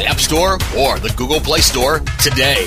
App Store or the Google Play Store today.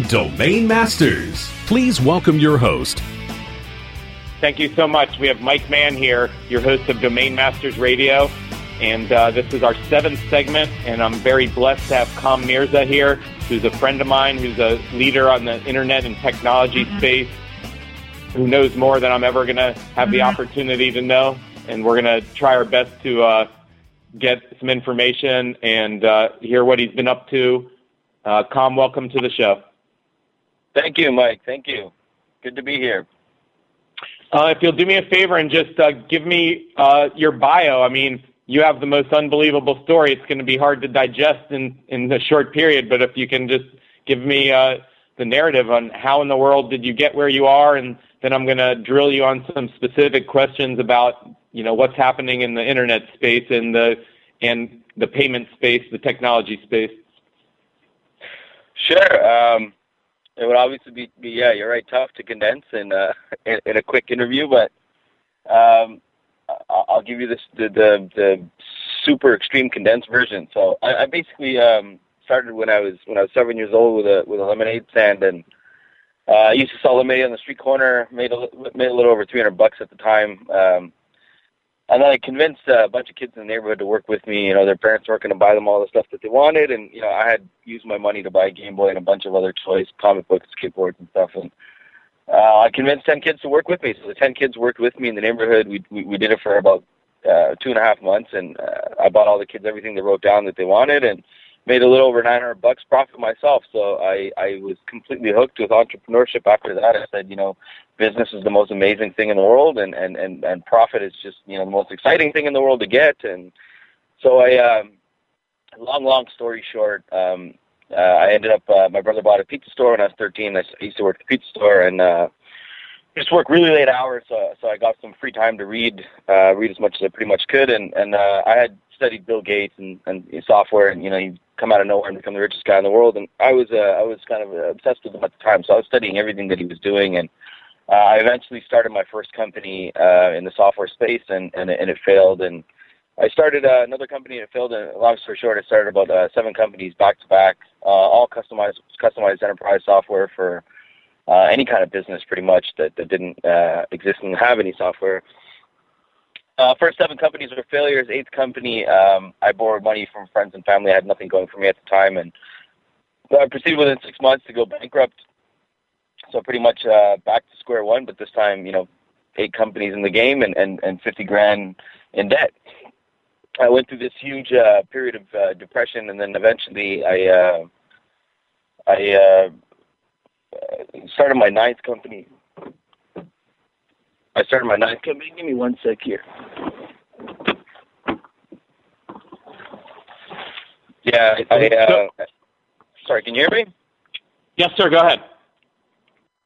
Domain Masters. Please welcome your host. Thank you so much. We have Mike Mann here, your host of Domain Masters Radio. And uh, this is our seventh segment, and I'm very blessed to have Com Mirza here, who's a friend of mine, who's a leader on the internet and technology mm-hmm. space, who knows more than I'm ever going to have mm-hmm. the opportunity to know. And we're going to try our best to uh, get some information and uh, hear what he's been up to. Uh, Com, welcome to the show. Thank you, Mike. Thank you. Good to be here. Uh, if you'll do me a favor and just uh, give me uh, your bio. I mean, you have the most unbelievable story. It's going to be hard to digest in in a short period, but if you can just give me uh, the narrative on how in the world did you get where you are, and then I'm going to drill you on some specific questions about you know what's happening in the internet space and the and the payment space, the technology space. Sure. Um, it would obviously be, be yeah, you're right, tough to condense in uh, in, in a quick interview, but um, I'll give you this the, the the super extreme condensed version. So I, I basically um, started when I was when I was seven years old with a with a lemonade stand, and uh, I used to sell lemonade on the street corner. made a made a little over 300 bucks at the time. Um, and then I convinced uh, a bunch of kids in the neighborhood to work with me. You know, their parents weren't going to buy them all the stuff that they wanted, and you know, I had used my money to buy a Game Boy and a bunch of other toys, comic books, skateboards, and stuff. And uh, I convinced ten kids to work with me. So the ten kids worked with me in the neighborhood. We we, we did it for about uh, two and a half months, and uh, I bought all the kids everything they wrote down that they wanted, and made a little over 900 bucks profit myself. So I, I was completely hooked with entrepreneurship after that. I said, you know, business is the most amazing thing in the world and, and, and, and profit is just, you know, the most exciting thing in the world to get. And so I, um, long, long story short, um, uh, I ended up, uh, my brother bought a pizza store when I was 13. I used to work at the pizza store and, uh, just work really late hours, so so I got some free time to read, uh, read as much as I pretty much could, and and uh, I had studied Bill Gates and and software, and you know he come out of nowhere and become the richest guy in the world, and I was uh, I was kind of obsessed with him at the time, so I was studying everything that he was doing, and uh, I eventually started my first company uh, in the software space, and and, and it failed, and I started uh, another company and it failed. And long story short, I started about uh, seven companies back to back, uh, all customized customized enterprise software for uh, any kind of business pretty much that, that didn't uh, exist and have any software. Uh, first seven companies were failures. Eighth company, um, I borrowed money from friends and family. I had nothing going for me at the time, and I proceeded within six months to go bankrupt. So pretty much uh, back to square one, but this time, you know, eight companies in the game and, and, and 50 grand in debt. I went through this huge uh, period of uh, depression, and then eventually I uh, I uh, started my ninth company. I started my ninth company. Give me one sec here. Yeah, I, uh, sorry, can you hear me? Yes, sir. Go ahead.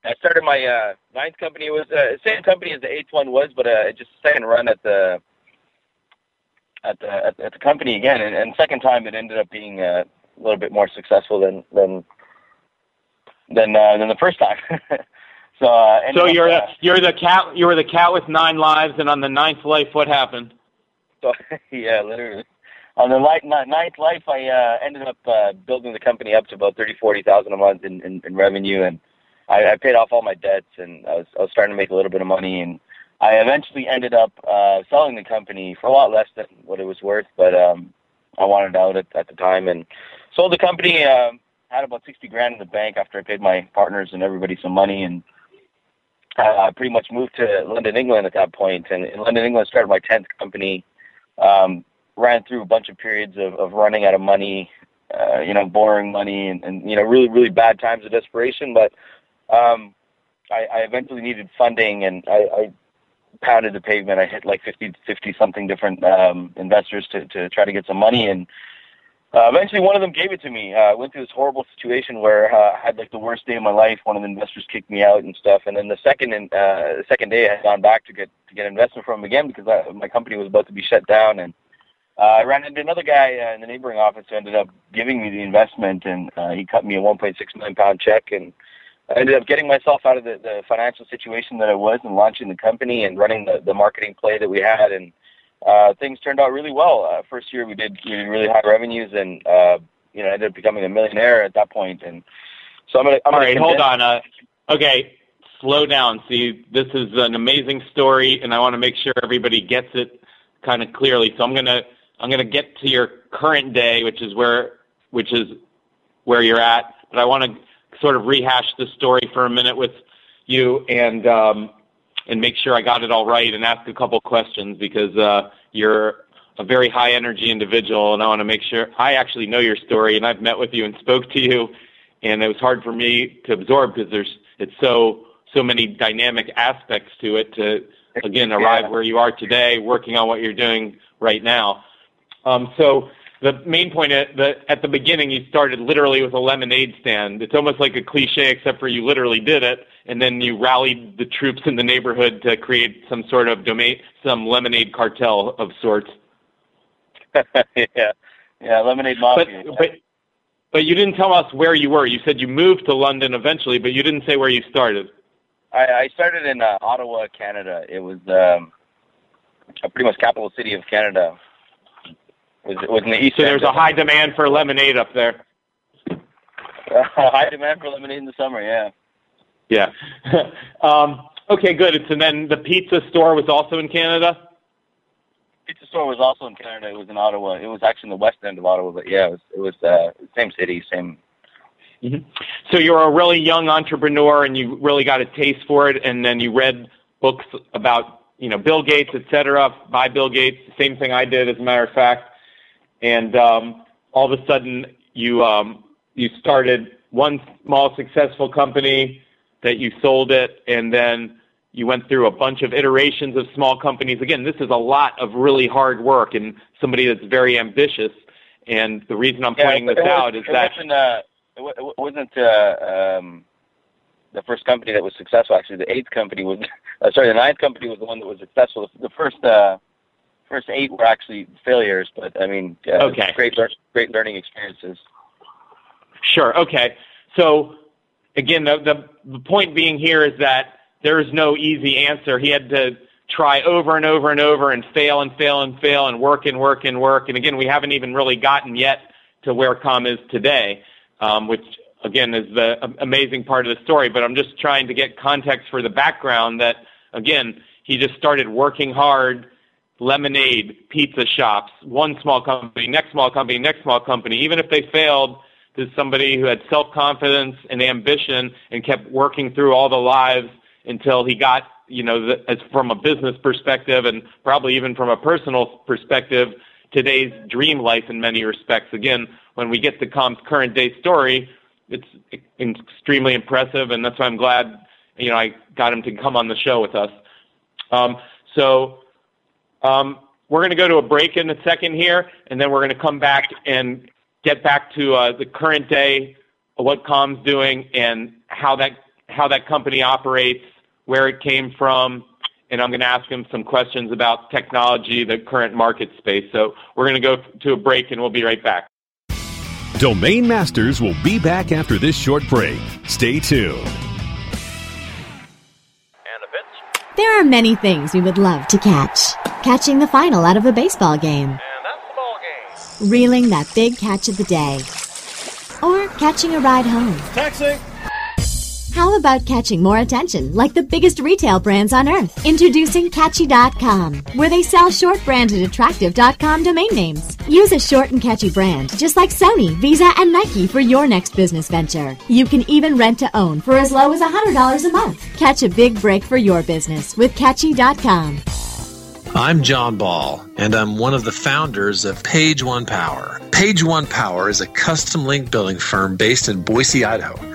I started my uh, ninth company. It was uh, the same company as the eighth one was, but uh, just second run at the at the at, at the company again. And, and second time, it ended up being uh, a little bit more successful than than than uh, than the first time. so uh, so you're uh, you're the cat you were the cat with nine lives, and on the ninth life, what happened? So yeah, literally. On the light, ninth life, I uh, ended up uh, building the company up to about thirty, forty thousand a month in, in, in revenue, and I, I paid off all my debts, and I was I was starting to make a little bit of money, and I eventually ended up uh, selling the company for a lot less than what it was worth, but um, I wanted out at, at the time and sold the company. Um, had about sixty grand in the bank after I paid my partners and everybody some money, and uh, I pretty much moved to London, England at that point. And in London, England, started my tenth company. Um, ran through a bunch of periods of, of running out of money, uh, you know, borrowing money, and, and you know, really really bad times of desperation. But um, I, I eventually needed funding, and I, I pounded the pavement. I hit like 50, 50 something different um, investors to, to try to get some money. And uh, eventually one of them gave it to me. Uh, I went through this horrible situation where uh, I had like the worst day of my life. One of the investors kicked me out and stuff. And then the second, and uh, the second day I had gone back to get, to get investment from him again because I, my company was about to be shut down. And uh, I ran into another guy uh, in the neighboring office who ended up giving me the investment and uh, he cut me a 1.6 million pound check and I ended up getting myself out of the, the financial situation that I was and launching the company and running the, the marketing play that we had. And uh, things turned out really well. Uh, first year we did, we did really high revenues and, uh, you know, ended up becoming a millionaire at that point. And so I'm going to, All right, hold on. Uh, okay. Slow down. See, this is an amazing story and I want to make sure everybody gets it kind of clearly. So I'm going to, I'm to get to your current day, which is where, which is where you're at. But I want to sort of rehash the story for a minute with you and um, and make sure I got it all right and ask a couple questions because uh, you're a very high energy individual and I want to make sure I actually know your story and I've met with you and spoke to you and it was hard for me to absorb because there's it's so so many dynamic aspects to it to again arrive where you are today working on what you're doing right now. Um, so the main point at the, at the beginning, you started literally with a lemonade stand. It's almost like a cliche, except for you literally did it, and then you rallied the troops in the neighborhood to create some sort of domain, some lemonade cartel of sorts. yeah, yeah, lemonade mafia. But, but but you didn't tell us where you were. You said you moved to London eventually, but you didn't say where you started. I, I started in uh, Ottawa, Canada. It was um, a pretty much capital city of Canada was was in the east. So there's a high demand for lemonade up there. High demand for lemonade in the summer, yeah. Yeah. um, okay, good. and then the pizza store was also in Canada. Pizza store was also in Canada. It was in Ottawa. It was actually in the west end of Ottawa, but yeah, it was it was uh, same city, same. Mm-hmm. So you're a really young entrepreneur, and you really got a taste for it, and then you read books about you know Bill Gates, et cetera, by Bill Gates. Same thing I did, as a matter of fact and um, all of a sudden you um, you started one small successful company that you sold it, and then you went through a bunch of iterations of small companies. Again, this is a lot of really hard work, and somebody that's very ambitious. And the reason I'm yeah, pointing this was, out is it that wasn't, uh, it wasn't uh, um, the first company that was successful. Actually, the eighth company was uh, sorry, the ninth company was the one that was successful. The first uh, first eight were actually failures, but I mean, uh, okay. great, great learning experiences. Sure. Okay. So again, the, the the point being here is that there is no easy answer. He had to try over and over and over and fail and fail and fail and work and work and work. And again, we haven't even really gotten yet to where Com is today, um, which again is the amazing part of the story. But I'm just trying to get context for the background that again, he just started working hard lemonade, pizza shops, one small company, next small company, next small company. Even if they failed, there's somebody who had self-confidence and ambition and kept working through all the lives until he got, you know, the, as from a business perspective and probably even from a personal perspective, today's dream life in many respects. Again, when we get to Com's current day story, it's extremely impressive, and that's why I'm glad, you know, I got him to come on the show with us. Um, so we're going to go to a break in a second here, and then we're going to come back and get back to uh, the current day, what Com's doing, and how that how that company operates, where it came from, and I'm going to ask him some questions about technology, the current market space. So we're going to go to a break, and we'll be right back. Domain Masters will be back after this short break. Stay tuned. There are many things we would love to catch. Catching the final out of a baseball game. And that's the ball game. Reeling that big catch of the day. Or catching a ride home. Taxi! How about catching more attention like the biggest retail brands on earth? Introducing Catchy.com, where they sell short branded attractive.com domain names. Use a short and catchy brand, just like Sony, Visa, and Nike for your next business venture. You can even rent to own for as low as $100 a month. Catch a big break for your business with Catchy.com. I'm John Ball, and I'm one of the founders of Page One Power. Page One Power is a custom link building firm based in Boise, Idaho.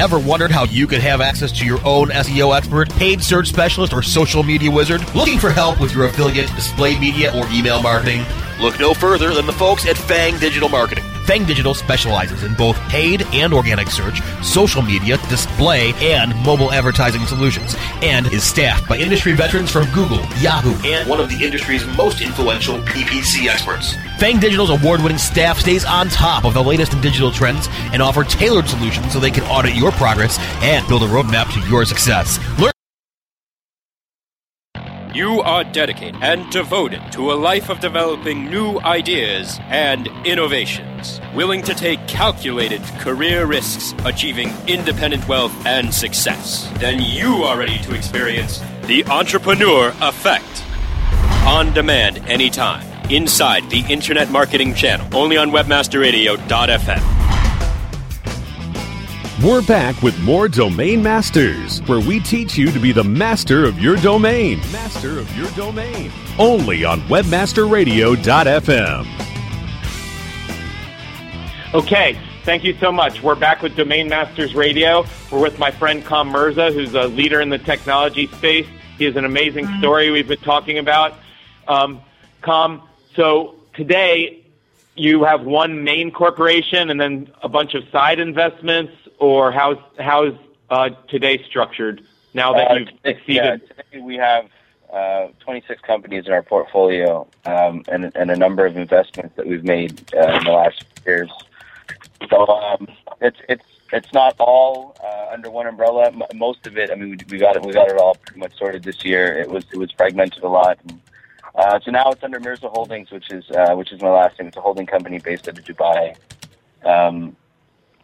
Ever wondered how you could have access to your own SEO expert, paid search specialist, or social media wizard? Looking for help with your affiliate, display media, or email marketing? Look no further than the folks at Fang Digital Marketing. Fang Digital specializes in both paid and organic search, social media, display, and mobile advertising solutions, and is staffed by industry veterans from Google, Yahoo, and one of the industry's most influential PPC experts. Fang Digital's award winning staff stays on top of the latest in digital trends and offer tailored solutions so they can audit your progress and build a roadmap to your success. Learn you are dedicated and devoted to a life of developing new ideas and innovations, willing to take calculated career risks, achieving independent wealth and success. Then you are ready to experience the entrepreneur effect. On demand anytime, inside the Internet Marketing Channel, only on WebmasterRadio.fm. We're back with more Domain Masters, where we teach you to be the master of your domain. Master of your domain. Only on WebmasterRadio.fm. Okay, thank you so much. We're back with Domain Masters Radio. We're with my friend Com Mirza, who's a leader in the technology space. He has an amazing story we've been talking about. Um, Com, so today you have one main corporation and then a bunch of side investments, or how's how's uh, today structured now that Uh, you've today- yeah, today we have uh, 26 companies in our portfolio um, and, and a number of investments that we've made uh, in the last years. So um, it's it's it's not all uh, under one umbrella. Most of it, I mean, we, we got it we got it all pretty much sorted this year. It was it was fragmented a lot. And, uh, so now it's under Mirza Holdings, which is uh, which is my last name. It's a holding company based out of Dubai. Um,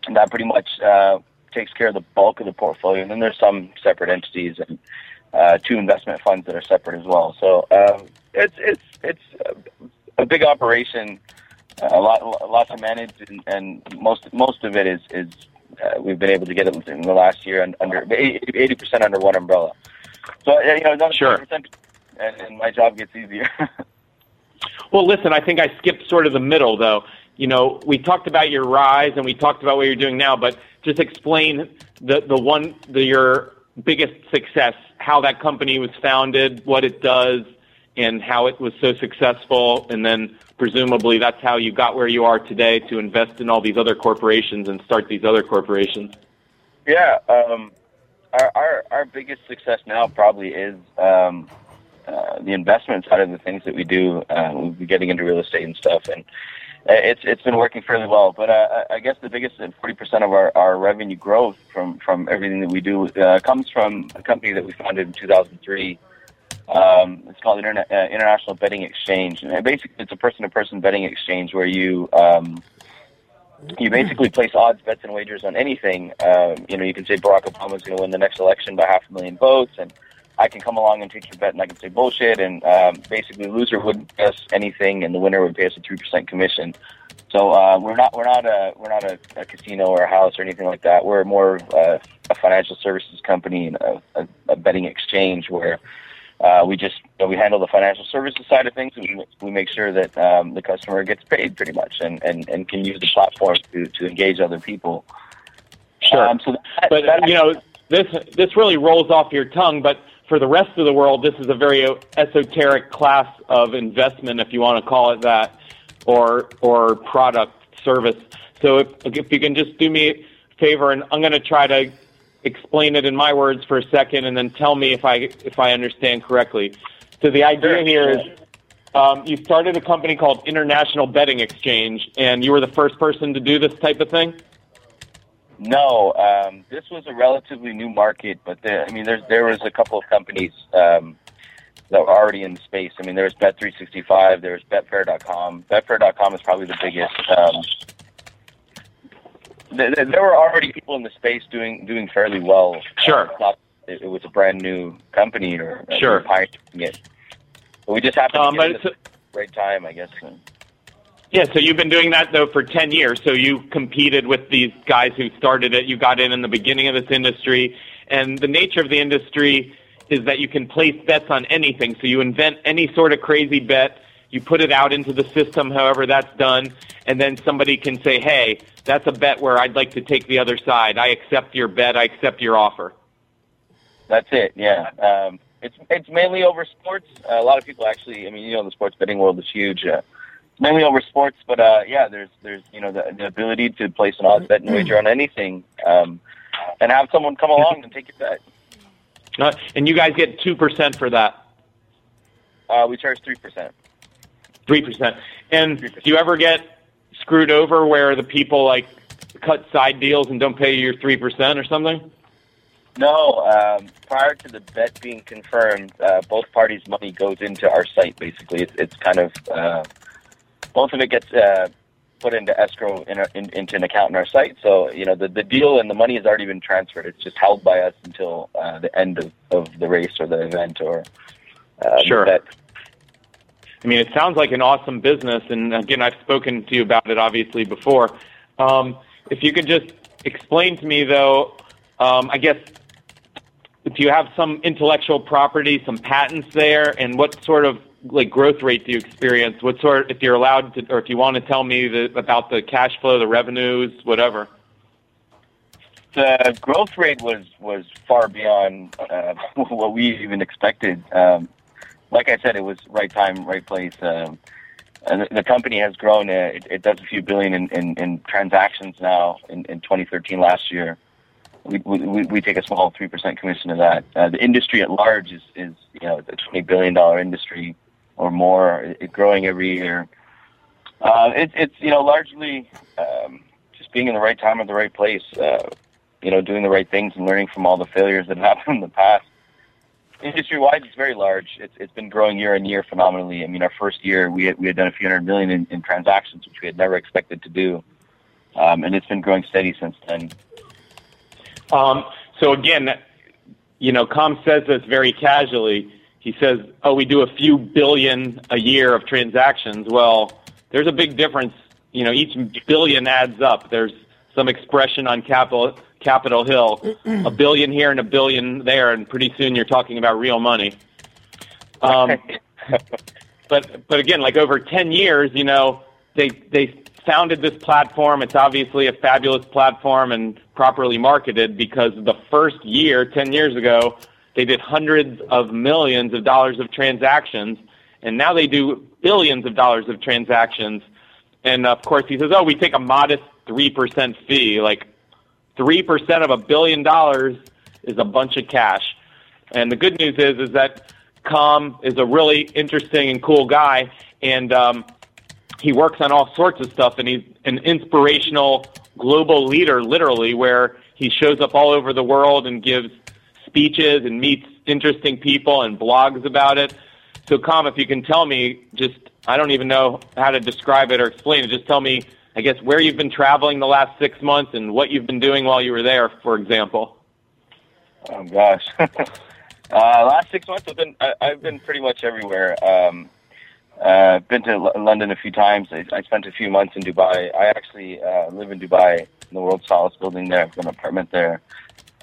and that pretty much uh, takes care of the bulk of the portfolio. And then there's some separate entities and uh, two investment funds that are separate as well. So um, it's it's it's a, big operation, uh, a lot a lot to manage, and, and most most of it is is uh, we've been able to get it in the last year and under eighty percent under one umbrella. So you know, another Sure. 20%, and, and my job gets easier. Well, listen, I think I skipped sort of the middle, though. You know, we talked about your rise and we talked about what you're doing now, but just explain the the one the your biggest success, how that company was founded, what it does, and how it was so successful, and then presumably that's how you got where you are today to invest in all these other corporations and start these other corporations. Yeah, um, our, our our biggest success now probably is um, uh, the investment side of the things that we do. Uh, we'll be getting into real estate and stuff, and uh, it's it's been working fairly well. But uh, I guess the biggest forty percent of our, our revenue growth from from everything that we do uh, comes from a company that we founded in two thousand three. Um, it's called Internet, uh, International Betting Exchange, and basically it's a person-to-person betting exchange where you um, you basically place odds, bets, and wagers on anything. Um, you know, you can say Barack Obama's going to win the next election by half a million votes, and I can come along and take your bet, and I can say bullshit, and um, basically the loser wouldn't pay us anything, and the winner would pay us a three percent commission. So uh, we're not we're not a we're not a, a casino or a house or anything like that. We're more of a, a financial services company and a, a, a betting exchange where uh, we just you know, we handle the financial services side of things. And we, we make sure that um, the customer gets paid pretty much and, and, and can use the platform to, to engage other people. Sure. Um, so that, But that- you know, this this really rolls off your tongue. But for the rest of the world, this is a very esoteric class of investment, if you want to call it that, or or product service. So if if you can just do me a favor, and I'm going to try to explain it in my words for a second, and then tell me if I if I understand correctly. So the idea here is um, you started a company called International Betting Exchange, and you were the first person to do this type of thing. No, um, this was a relatively new market, but there, I mean, there's there was a couple of companies um, that were already in the space. I mean, there was Bet365, there was Betfair.com. Betfair.com is probably the biggest. Um, there, there were already people in the space doing doing fairly well. Sure. Uh, it, it was a brand new company or uh, Sure. pioneering it. But we just happened Um, to get in the right time, I guess. Yeah, so you've been doing that though for 10 years. So you competed with these guys who started it. You got in in the beginning of this industry. And the nature of the industry is that you can place bets on anything. So you invent any sort of crazy bet, you put it out into the system, however that's done, and then somebody can say, hey, that's a bet where I'd like to take the other side. I accept your bet. I accept your offer. That's it. Yeah. Um, it's it's mainly over sports. Uh, a lot of people actually. I mean, you know, the sports betting world is huge. Uh, mainly over sports, but uh, yeah, there's there's you know the, the ability to place an odds bet and wager on anything, um, and have someone come along and take your bet. Uh, and you guys get 2% for that. Uh, we charge three percent. Three percent. And do you ever get screwed over where the people like cut side deals and don't pay you your three percent or something? No, um, prior to the bet being confirmed, uh, both parties' money goes into our site. Basically, it's it's kind of both of it gets uh, put into escrow in, our, in, into an account in our site. So you know the the deal and the money has already been transferred. It's just held by us until uh, the end of, of the race or the event or uh, Sure. The bet. I mean, it sounds like an awesome business, and again, I've spoken to you about it obviously before. Um, if you could just explain to me, though, um, I guess if you have some intellectual property, some patents there, and what sort of like growth rate do you experience? What sort, if you're allowed to, or if you want to tell me the, about the cash flow, the revenues, whatever. the growth rate was was far beyond uh, what we even expected. Um, like I said, it was right time, right place. Um, and the, company has grown. Uh, it, it does a few billion in, in, in transactions now. In, in 2013, last year, we we, we take a small three percent commission of that. Uh, the industry at large is is you know a 20 billion dollar industry or more, growing every year. Uh, it, it's you know largely um, just being in the right time at the right place. Uh, you know, doing the right things and learning from all the failures that happened in the past. Industry wide, it's very large. It's it's been growing year on year phenomenally. I mean, our first year we had, we had done a few hundred million in, in transactions, which we had never expected to do, um, and it's been growing steady since then. Um, so again, you know, Com says this very casually. He says, "Oh, we do a few billion a year of transactions." Well, there's a big difference. You know, each billion adds up. There's some expression on Capitol Capitol Hill, a billion here and a billion there, and pretty soon you're talking about real money. Um, but but again, like over ten years, you know, they they founded this platform. It's obviously a fabulous platform and properly marketed because the first year, 10 years ago, they did hundreds of millions of dollars of transactions, and now they do billions of dollars of transactions. And of course, he says, "Oh, we take a modest three percent fee. Like three percent of a billion dollars is a bunch of cash." And the good news is, is that Com is a really interesting and cool guy, and um, he works on all sorts of stuff, and he's an inspirational global leader, literally, where he shows up all over the world and gives speeches and meets interesting people and blogs about it. So, Com, if you can tell me, just I don't even know how to describe it or explain it. Just tell me, I guess, where you've been traveling the last six months and what you've been doing while you were there, for example. Oh gosh. uh, last six months, I've been I, I've been pretty much everywhere. Um, uh, been to L- London a few times. I, I spent a few months in Dubai. I actually uh, live in Dubai, in the world's tallest building there. I've got an apartment there.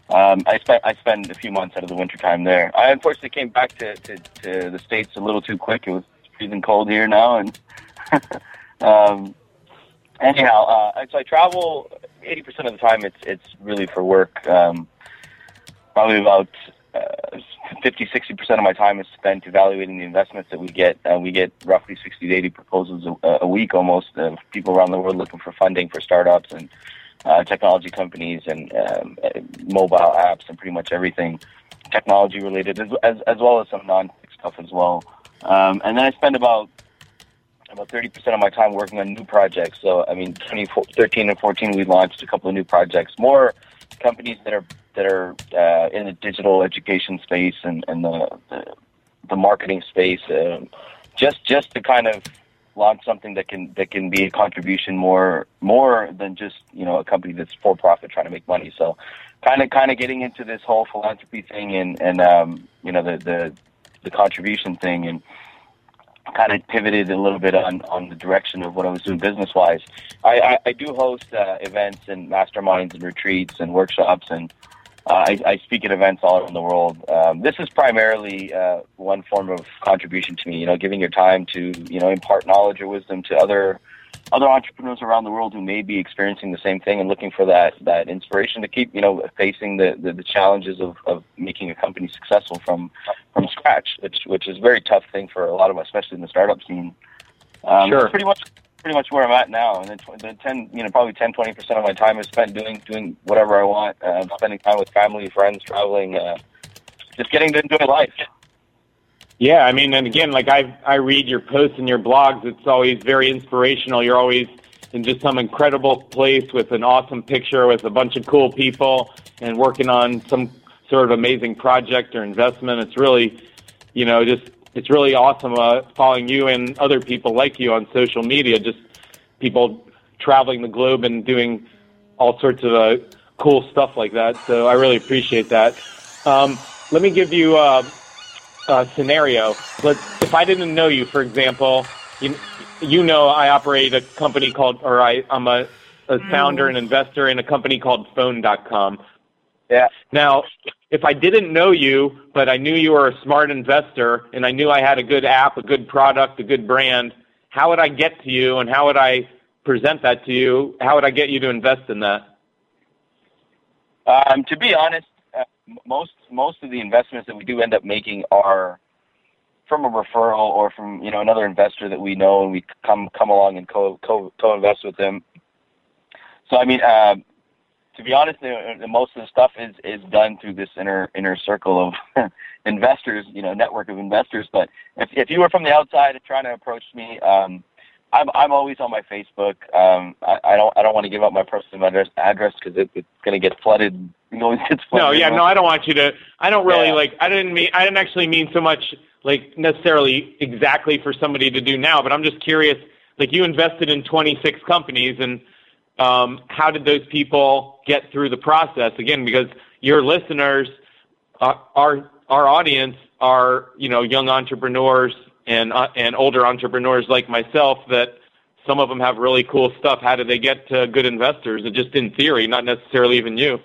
Um, I spent I spent a few months out of the winter time there. I unfortunately came back to, to, to the states a little too quick. It was freezing cold here now, and um, anyhow, uh, so I travel eighty percent of the time. It's it's really for work. Um, probably about uh, 50, 60 percent of my time is spent evaluating the investments that we get. Uh, we get roughly sixty to eighty proposals a, a week, almost people around the world looking for funding for startups and uh, technology companies and um, mobile apps and pretty much everything technology related, as, as, as well as some non tech stuff as well. Um, and then I spend about about 30% of my time working on new projects. So, I mean, 2013 and 14, we launched a couple of new projects. More companies that are that are uh, in the digital education space and, and the, the, the marketing space, uh, just just to kind of launch something that can that can be a contribution more more than just you know a company that's for profit trying to make money. So, kind of kind of getting into this whole philanthropy thing and and um, you know the the the contribution thing and kind of pivoted a little bit on, on the direction of what I was doing business wise. I, I, I do host uh, events and masterminds and retreats and workshops, and I, I speak at events all around the world. Um, this is primarily uh, one form of contribution to me. You know, giving your time to you know impart knowledge or wisdom to other other entrepreneurs around the world who may be experiencing the same thing and looking for that that inspiration to keep you know facing the the, the challenges of, of making a company successful from from scratch, which which is a very tough thing for a lot of us, especially in the startup scene. Um, sure. Pretty much pretty much where I'm at now, and then the ten you know probably 10 20 percent of my time is spent doing doing whatever I want, uh, spending time with family, friends, traveling, uh, just getting to enjoy life. Yeah, I mean, and again, like I I read your posts and your blogs. It's always very inspirational. You're always in just some incredible place with an awesome picture with a bunch of cool people and working on some sort of amazing project or investment. It's really, you know, just it's really awesome uh, following you and other people like you on social media. Just people traveling the globe and doing all sorts of uh, cool stuff like that. So I really appreciate that. Um, let me give you. Uh, uh, scenario. Let's, if I didn't know you, for example, you, you know I operate a company called, or I, I'm a, a founder and investor in a company called Phone.com. Yeah. Now, if I didn't know you, but I knew you were a smart investor and I knew I had a good app, a good product, a good brand, how would I get to you and how would I present that to you? How would I get you to invest in that? Um, to be honest, most most of the investments that we do end up making are from a referral or from you know another investor that we know and we come come along and co co co invest with them. So I mean, uh, to be honest, most of the stuff is is done through this inner inner circle of investors, you know, network of investors. But if if you were from the outside trying to approach me, um, I'm I'm always on my Facebook. Um, I, I don't I don't want to give up my personal address address because it, it's going to get flooded. You know, it's no, yeah, no, I don't want you to. I don't really yeah. like. I didn't mean. I didn't actually mean so much like necessarily exactly for somebody to do now. But I'm just curious. Like you invested in 26 companies, and um, how did those people get through the process? Again, because your listeners, uh, our our audience are you know young entrepreneurs and uh, and older entrepreneurs like myself that some of them have really cool stuff. How do they get to good investors? It just in theory, not necessarily even you.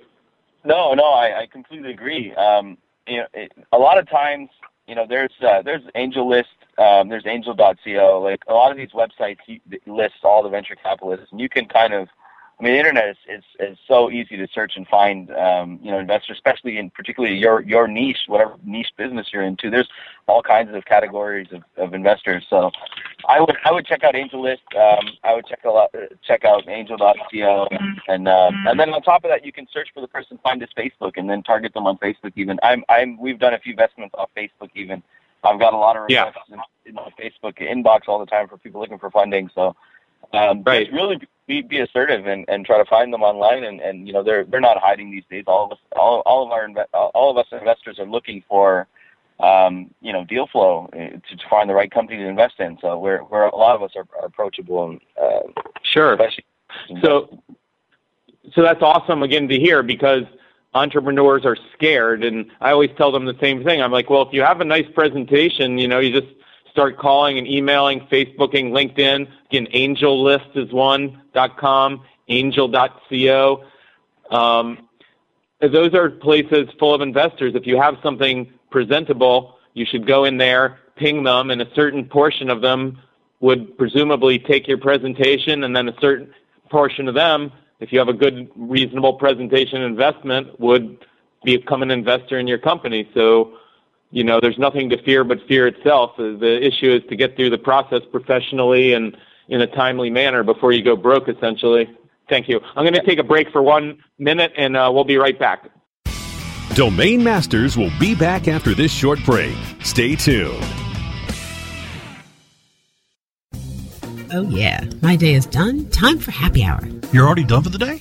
No, no, I, I completely agree. Um, you know, it, a lot of times, you know, there's uh, there's AngelList, um, there's Angel.co. Like a lot of these websites list all the venture capitalists, and you can kind of I mean, the internet is, is, is so easy to search and find, um, you know, investors, especially in particularly your, your niche, whatever niche business you're into. There's all kinds of categories of, of investors. So I would, I would check out AngelList. Um, I would check a lot, check out angel.co. And, uh, and then on top of that, you can search for the person, find his Facebook and then target them on Facebook even. I'm, I'm, we've done a few investments off Facebook even. I've got a lot of requests yeah. in, in my Facebook inbox all the time for people looking for funding. So, um, right. really be, be assertive and, and try to find them online. And, and you know they're they're not hiding these days. All of us, all, all of our all of us investors are looking for um, you know deal flow eh, to, to find the right company to invest in. So we're we're a lot of us are, are approachable and uh, sure. So so that's awesome again to hear because entrepreneurs are scared and I always tell them the same thing. I'm like, well, if you have a nice presentation, you know, you just start calling and emailing, Facebooking, LinkedIn. Again, AngelList is one com, Angel.co. Um, those are places full of investors. If you have something presentable, you should go in there, ping them, and a certain portion of them would presumably take your presentation, and then a certain portion of them, if you have a good, reasonable presentation investment, would become an investor in your company. So you know, there's nothing to fear but fear itself. The issue is to get through the process professionally and in a timely manner before you go broke, essentially. Thank you. I'm going to take a break for one minute, and uh, we'll be right back. Domain Masters will be back after this short break. Stay tuned. Oh, yeah. My day is done. Time for happy hour. You're already done for the day?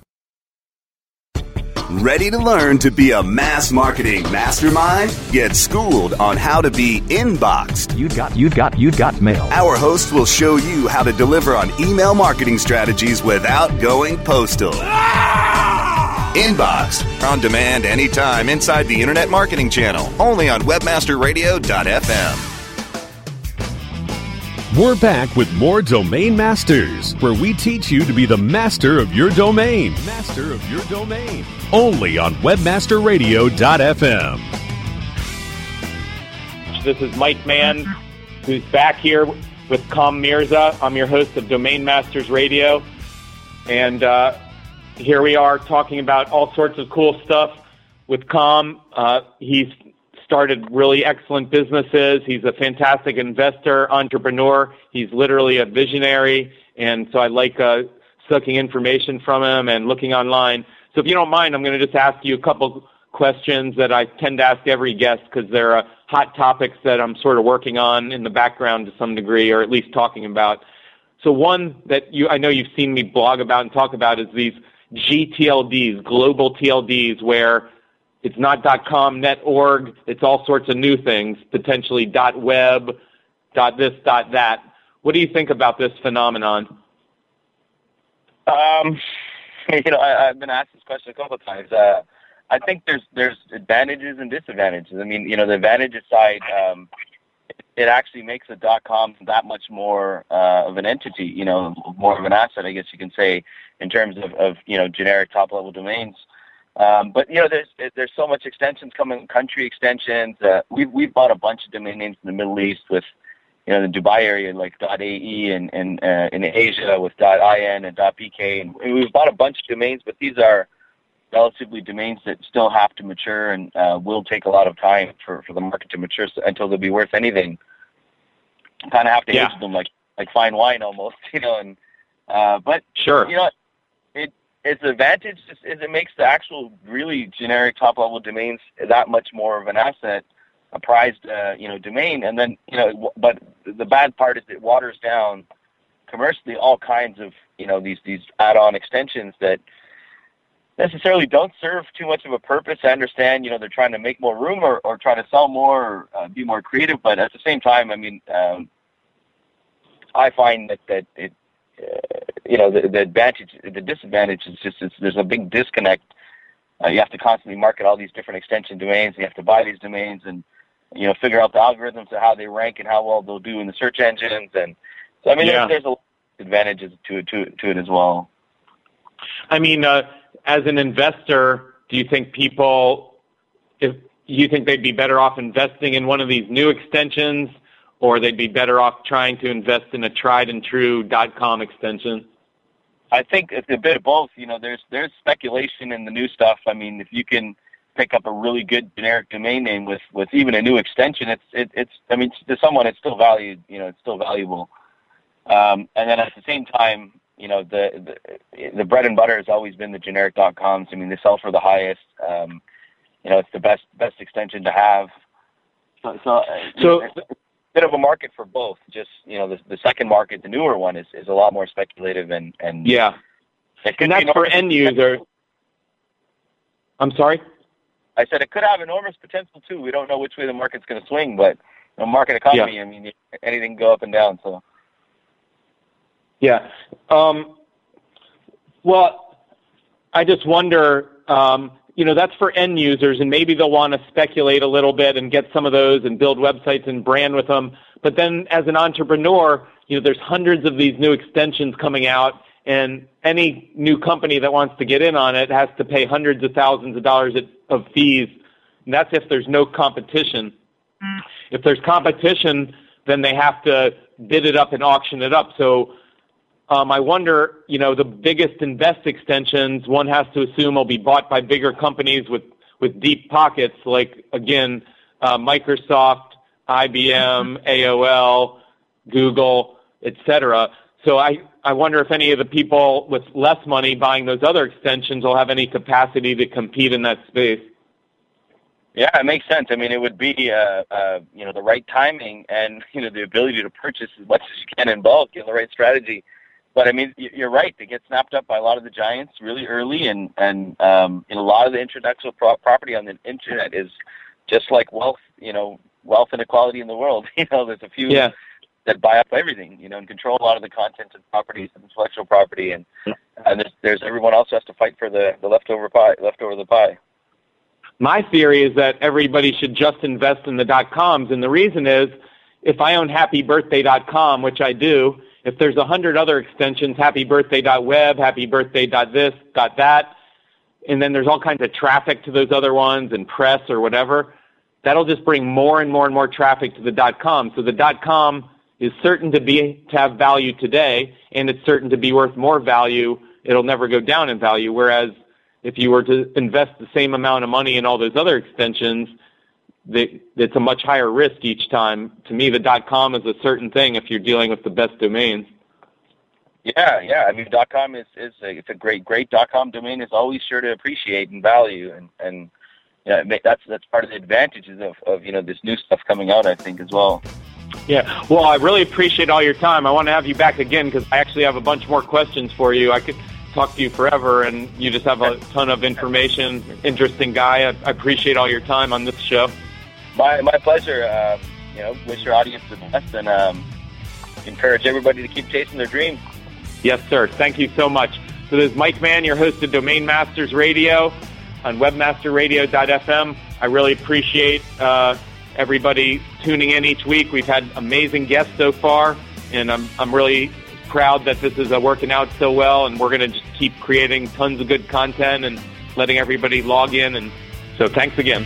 Ready to learn to be a mass marketing mastermind? Get schooled on how to be inboxed. You got you got you got mail. Our host will show you how to deliver on email marketing strategies without going postal. Ah! Inboxed on demand anytime inside the Internet Marketing Channel, only on webmasterradio.fm. We're back with more Domain Masters, where we teach you to be the master of your domain. Master of your domain. Only on webmasterradio.fm. This is Mike Mann, who's back here with Com Mirza. I'm your host of Domain Masters Radio. And uh, here we are talking about all sorts of cool stuff with Com. Uh, he's started really excellent businesses. He's a fantastic investor, entrepreneur. He's literally a visionary. And so I like uh, sucking information from him and looking online. So if you don't mind, I'm going to just ask you a couple questions that I tend to ask every guest because they're uh, hot topics that I'm sort of working on in the background to some degree, or at least talking about. So one that you, I know you've seen me blog about and talk about is these GTLDs, global TLDs, where it's not .com, net org. It's all sorts of new things, potentially .web, .this, .that. What do you think about this phenomenon? Um, you know, I, I've been asked this question a couple of times. Uh, I think there's there's advantages and disadvantages. I mean, you know, the advantages side, um, it actually makes the .com that much more uh, of an entity. You know, more of an asset, I guess you can say, in terms of, of you know generic top level domains. Um, but you know, there's there's so much extensions coming, country extensions. Uh, we've we've bought a bunch of domain names in the Middle East with, you know, the Dubai area like .ae and and uh, in Asia with .in and .pk, and we've bought a bunch of domains, but these are relatively domains that still have to mature and uh, will take a lot of time for for the market to mature until they'll be worth anything. Kind of have to yeah. age them like like fine wine almost, you know, and uh, but sure, you know, its advantage is, is it makes the actual really generic top level domains that much more of an asset, a prized uh, you know domain. And then you know, but the bad part is it waters down commercially all kinds of you know these these add-on extensions that necessarily don't serve too much of a purpose. I understand, you know, they're trying to make more room or, or try to sell more or uh, be more creative, but at the same time, I mean, um, I find that that it, uh, you know, the, the advantage, the disadvantage is just it's, there's a big disconnect. Uh, you have to constantly market all these different extension domains. You have to buy these domains and you know figure out the algorithms of how they rank and how well they'll do in the search engines. And so I mean, Yeah. there's, there's a advantages to to to it as well. I mean, uh, as an investor, do you think people, if you think they'd be better off investing in one of these new extensions, or they'd be better off trying to invest in a tried and true .com extension? I think it's a bit of both. You know, there's there's speculation in the new stuff. I mean, if you can pick up a really good generic domain name with with even a new extension, it's it, it's I mean to someone it's still valued. You know, it's still valuable. Um, and then at the same time, you know, the, the the bread and butter has always been the generic dot .coms. I mean, they sell for the highest. Um, you know, it's the best best extension to have. So, so, uh, So- bit of a market for both. Just you know, the the second market, the newer one, is is a lot more speculative and and Yeah, and that's for end user. I'm sorry. I said it could have enormous potential too. We don't know which way the market's going to swing, but you know, market economy. I mean, anything can go up and down. So Yeah. Um, well, I just wonder, um, you know, that's for end users, and maybe they'll want to speculate a little bit and get some of those and build websites and brand with them. But then, as an entrepreneur, you know, there's hundreds of these new extensions coming out, and any new company that wants to get in on it has to pay hundreds of thousands of dollars of fees. And that's if there's no competition. Mm. If there's competition, then they have to bid it up and auction it up. So I wonder, you know, the biggest and best extensions, one has to assume will be bought by bigger companies with, with deep pockets, like, again, uh, Microsoft, IBM, AOL, Google, et cetera. So I, I wonder if any of the people with less money buying those other extensions will have any capacity to compete in that space. yeah, it makes sense. I mean, it would be uh, uh, you know the right timing and you know the ability to purchase as much as you can in bulk, you know, the right strategy. But I mean, you're right. They get snapped up by a lot of the giants really early, and and um, know, a lot of the intellectual pro- property on the internet is just like wealth. You know, wealth inequality in the world. You know, there's a few Yeah. that buy up everything. You know, and control a lot of the content and properties and intellectual property, and and there's, there's everyone else who has to fight for the the leftover pie, leftover the pie. My theory is that everybody should just invest in the dot coms, and the reason is if I own happybirthday.com, which I do, if there's a hundred other extensions, happybirthday.web, happybirthday.this, dot that, and then there's all kinds of traffic to those other ones and press or whatever, that'll just bring more and more and more traffic to the dot com. So the dot com is certain to be to have value today, and it's certain to be worth more value. It'll never go down in value. Whereas if you were to invest the same amount of money in all those other extensions, that it's a much higher risk each time. To me, the dot com is a certain thing if you're dealing with the best domains. Yeah, yeah. I mean, dot com is is a, it's a great great dot com domain is always sure to appreciate and value, and and yeah, that's that's part of the advantages of of you know this new stuff coming out. I think as well. Yeah. Well, I really appreciate all your time. I want to have you back again because I actually have a bunch more questions for you. I could talk to you forever, and you just have a ton of information. Interesting guy. I, I appreciate all your time on this show. My my pleasure. Um, you know, wish your audience the best, and um, encourage everybody to keep chasing their dreams. Yes, sir. Thank you so much. So this is Mike Mann, your host of Domain Masters Radio on webmasterradio.fm. I really appreciate uh, everybody tuning in each week. We've had amazing guests so far, and I'm, I'm really proud that this is uh, working out so well, and we're going to just keep creating tons of good content and letting everybody log in. And so thanks again.